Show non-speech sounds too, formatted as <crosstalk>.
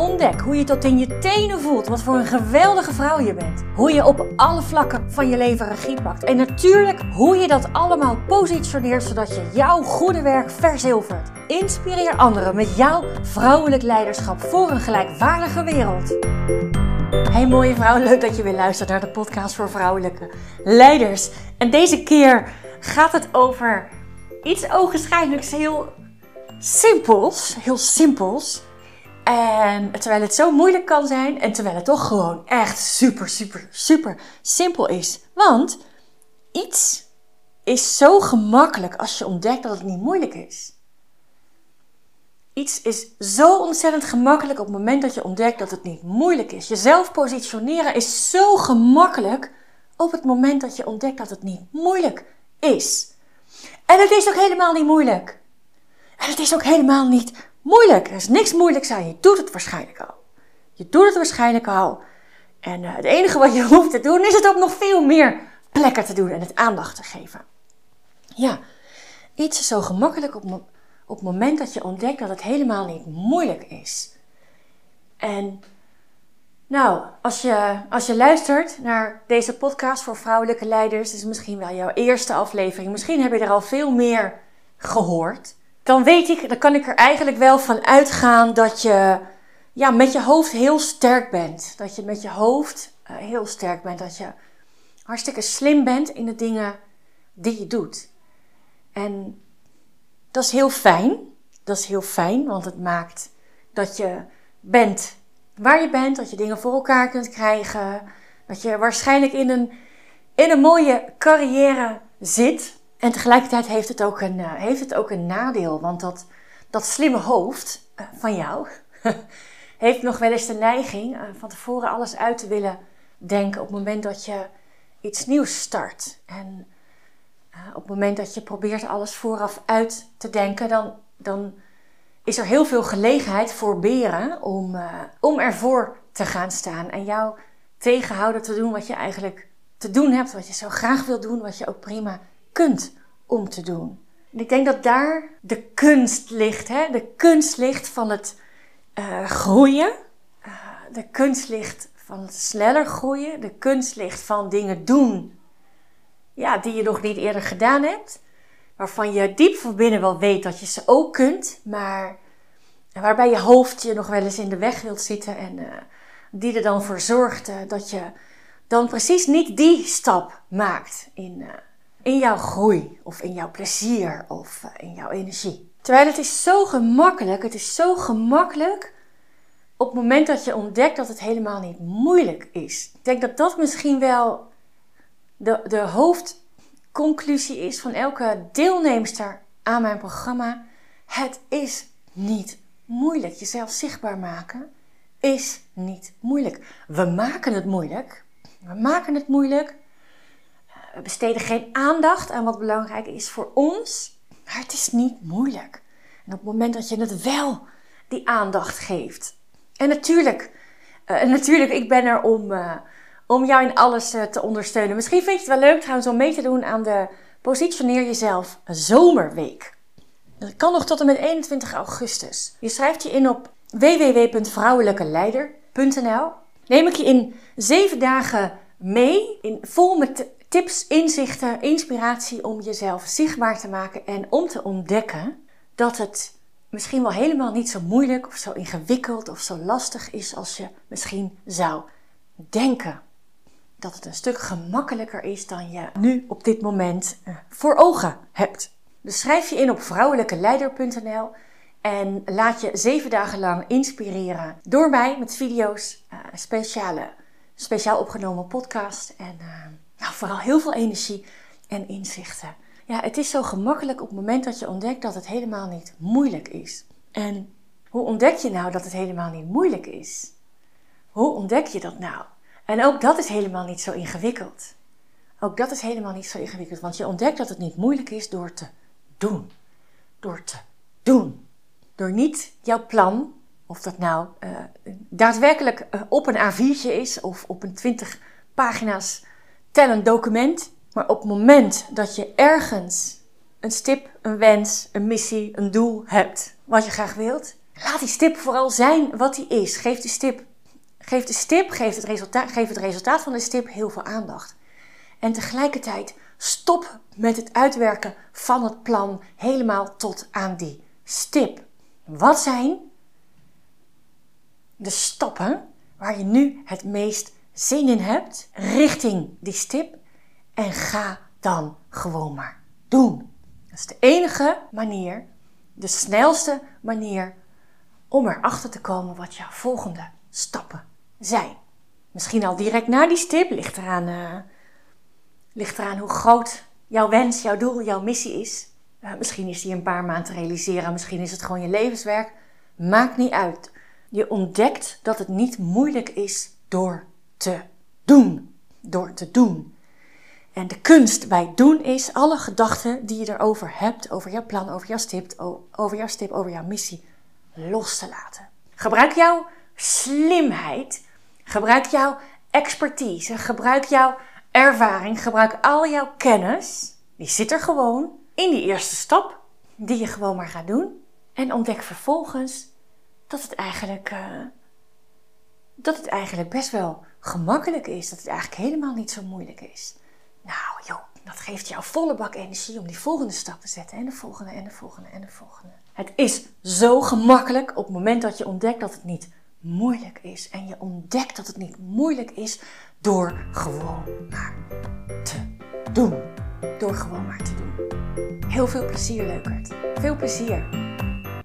Ontdek hoe je tot in je tenen voelt wat voor een geweldige vrouw je bent. Hoe je op alle vlakken van je leven regie pakt. En natuurlijk hoe je dat allemaal positioneert zodat je jouw goede werk verzilvert. Inspireer anderen met jouw vrouwelijk leiderschap voor een gelijkwaardige wereld. Hey mooie vrouw, leuk dat je weer luistert naar de podcast voor vrouwelijke leiders. En deze keer gaat het over iets ogenschijnlijks heel simpels. Heel simpels. En terwijl het zo moeilijk kan zijn en terwijl het toch gewoon echt super, super, super simpel is. Want iets is zo gemakkelijk als je ontdekt dat het niet moeilijk is. Iets is zo ontzettend gemakkelijk op het moment dat je ontdekt dat het niet moeilijk is. Jezelf positioneren is zo gemakkelijk op het moment dat je ontdekt dat het niet moeilijk is. En het is ook helemaal niet moeilijk. En het is ook helemaal niet moeilijk. Er is niks moeilijks aan. Je doet het waarschijnlijk al. Je doet het waarschijnlijk al. En uh, het enige wat je <laughs> hoeft te doen is het op nog veel meer plekken te doen en het aandacht te geven. Ja, iets is zo gemakkelijk op, op het moment dat je ontdekt dat het helemaal niet moeilijk is. En nou, als je, als je luistert naar deze podcast voor vrouwelijke leiders, is misschien wel jouw eerste aflevering. Misschien heb je er al veel meer gehoord dan weet ik, dan kan ik er eigenlijk wel van uitgaan dat je ja, met je hoofd heel sterk bent. Dat je met je hoofd uh, heel sterk bent. Dat je hartstikke slim bent in de dingen die je doet. En dat is heel fijn. Dat is heel fijn, want het maakt dat je bent waar je bent. Dat je dingen voor elkaar kunt krijgen. Dat je waarschijnlijk in een, in een mooie carrière zit. En tegelijkertijd heeft het ook een, uh, heeft het ook een nadeel. Want dat, dat slimme hoofd uh, van jou <laughs> heeft nog wel eens de neiging uh, van tevoren alles uit te willen denken op het moment dat je iets nieuws start. En op het moment dat je probeert alles vooraf uit te denken, dan, dan is er heel veel gelegenheid voor beren om, om ervoor te gaan staan. En jou tegenhouden te doen wat je eigenlijk te doen hebt, wat je zo graag wil doen, wat je ook prima kunt om te doen. En ik denk dat daar de kunst ligt. Hè? De kunst ligt van het uh, groeien. Uh, de kunst ligt van het sneller groeien. De kunst ligt van dingen doen ja, die je nog niet eerder gedaan hebt. Waarvan je diep van binnen wel weet dat je ze ook kunt. Maar waarbij je hoofd je nog wel eens in de weg wilt zitten. En uh, die er dan voor zorgt dat je dan precies niet die stap maakt in in jouw groei of in jouw plezier of uh, in jouw energie. Terwijl het is zo gemakkelijk, het is zo gemakkelijk op het moment dat je ontdekt dat het helemaal niet moeilijk is. Ik denk dat dat misschien wel de, de hoofdconclusie is van elke deelnemster aan mijn programma. Het is niet moeilijk. Jezelf zichtbaar maken is niet moeilijk. We maken het moeilijk. We maken het moeilijk we besteden geen aandacht aan wat belangrijk is voor ons. Maar het is niet moeilijk. En op het moment dat je het wel die aandacht geeft. En natuurlijk, uh, natuurlijk ik ben er om, uh, om jou in alles te ondersteunen. Misschien vind je het wel leuk trouwens om mee te doen aan de Positioneer Jezelf Zomerweek. Dat kan nog tot en met 21 augustus. Je schrijft je in op www.vrouwelijkeleider.nl. Neem ik je in zeven dagen mee, in, vol met tips, inzichten, inspiratie om jezelf zichtbaar te maken en om te ontdekken dat het misschien wel helemaal niet zo moeilijk of zo ingewikkeld of zo lastig is als je misschien zou denken. Dat het een stuk gemakkelijker is dan je nu op dit moment eh, voor ogen hebt. Dus schrijf je in op vrouwelijkeleider.nl en laat je zeven dagen lang inspireren door mij met video's, uh, speciale, speciaal opgenomen podcast en nou, vooral heel veel energie en inzichten. Ja, het is zo gemakkelijk op het moment dat je ontdekt dat het helemaal niet moeilijk is. En hoe ontdek je nou dat het helemaal niet moeilijk is? Hoe ontdek je dat nou? En ook dat is helemaal niet zo ingewikkeld. Ook dat is helemaal niet zo ingewikkeld, want je ontdekt dat het niet moeilijk is door te doen. Door te doen. Door niet jouw plan, of dat nou uh, daadwerkelijk uh, op een A4'tje is of op een 20 pagina's tellend document, maar op het moment dat je ergens een stip, een wens, een missie, een doel hebt wat je graag wilt, laat die stip vooral zijn wat die is. Geef de stip, geef de stip, geef het resultaat, geef het resultaat van de stip heel veel aandacht. En tegelijkertijd stop met het uitwerken van het plan helemaal tot aan die stip. Wat zijn de stappen waar je nu het meest zin in hebt richting die stip en ga dan gewoon maar doen. Dat is de enige manier, de snelste manier om erachter te komen wat jouw volgende stappen zijn. Misschien al direct na die stip, ligt eraan, uh, ligt eraan hoe groot jouw wens, jouw doel, jouw missie is. Uh, misschien is die een paar maanden te realiseren, misschien is het gewoon je levenswerk. Maakt niet uit. Je ontdekt dat het niet moeilijk is door te doen. Door te doen. En de kunst bij doen is alle gedachten die je erover hebt, over jouw plan, over jouw stip, over jouw stip, over jouw missie, los te laten. Gebruik jouw slimheid, gebruik jouw expertise, gebruik jouw ervaring, gebruik al jouw kennis. Die zit er gewoon in die eerste stap, die je gewoon maar gaat doen. En ontdek vervolgens dat het eigenlijk, uh, dat het eigenlijk best wel gemakkelijk is. Dat het eigenlijk helemaal niet zo moeilijk is. Nou joh, dat geeft jou volle bak energie om die volgende stap te zetten. En de volgende en de volgende en de volgende. Het is zo gemakkelijk op het moment dat je ontdekt dat het niet moeilijk is. En je ontdekt dat het niet moeilijk is door gewoon maar te doen. Door gewoon maar te doen. Heel veel plezier, Leukert. Veel plezier.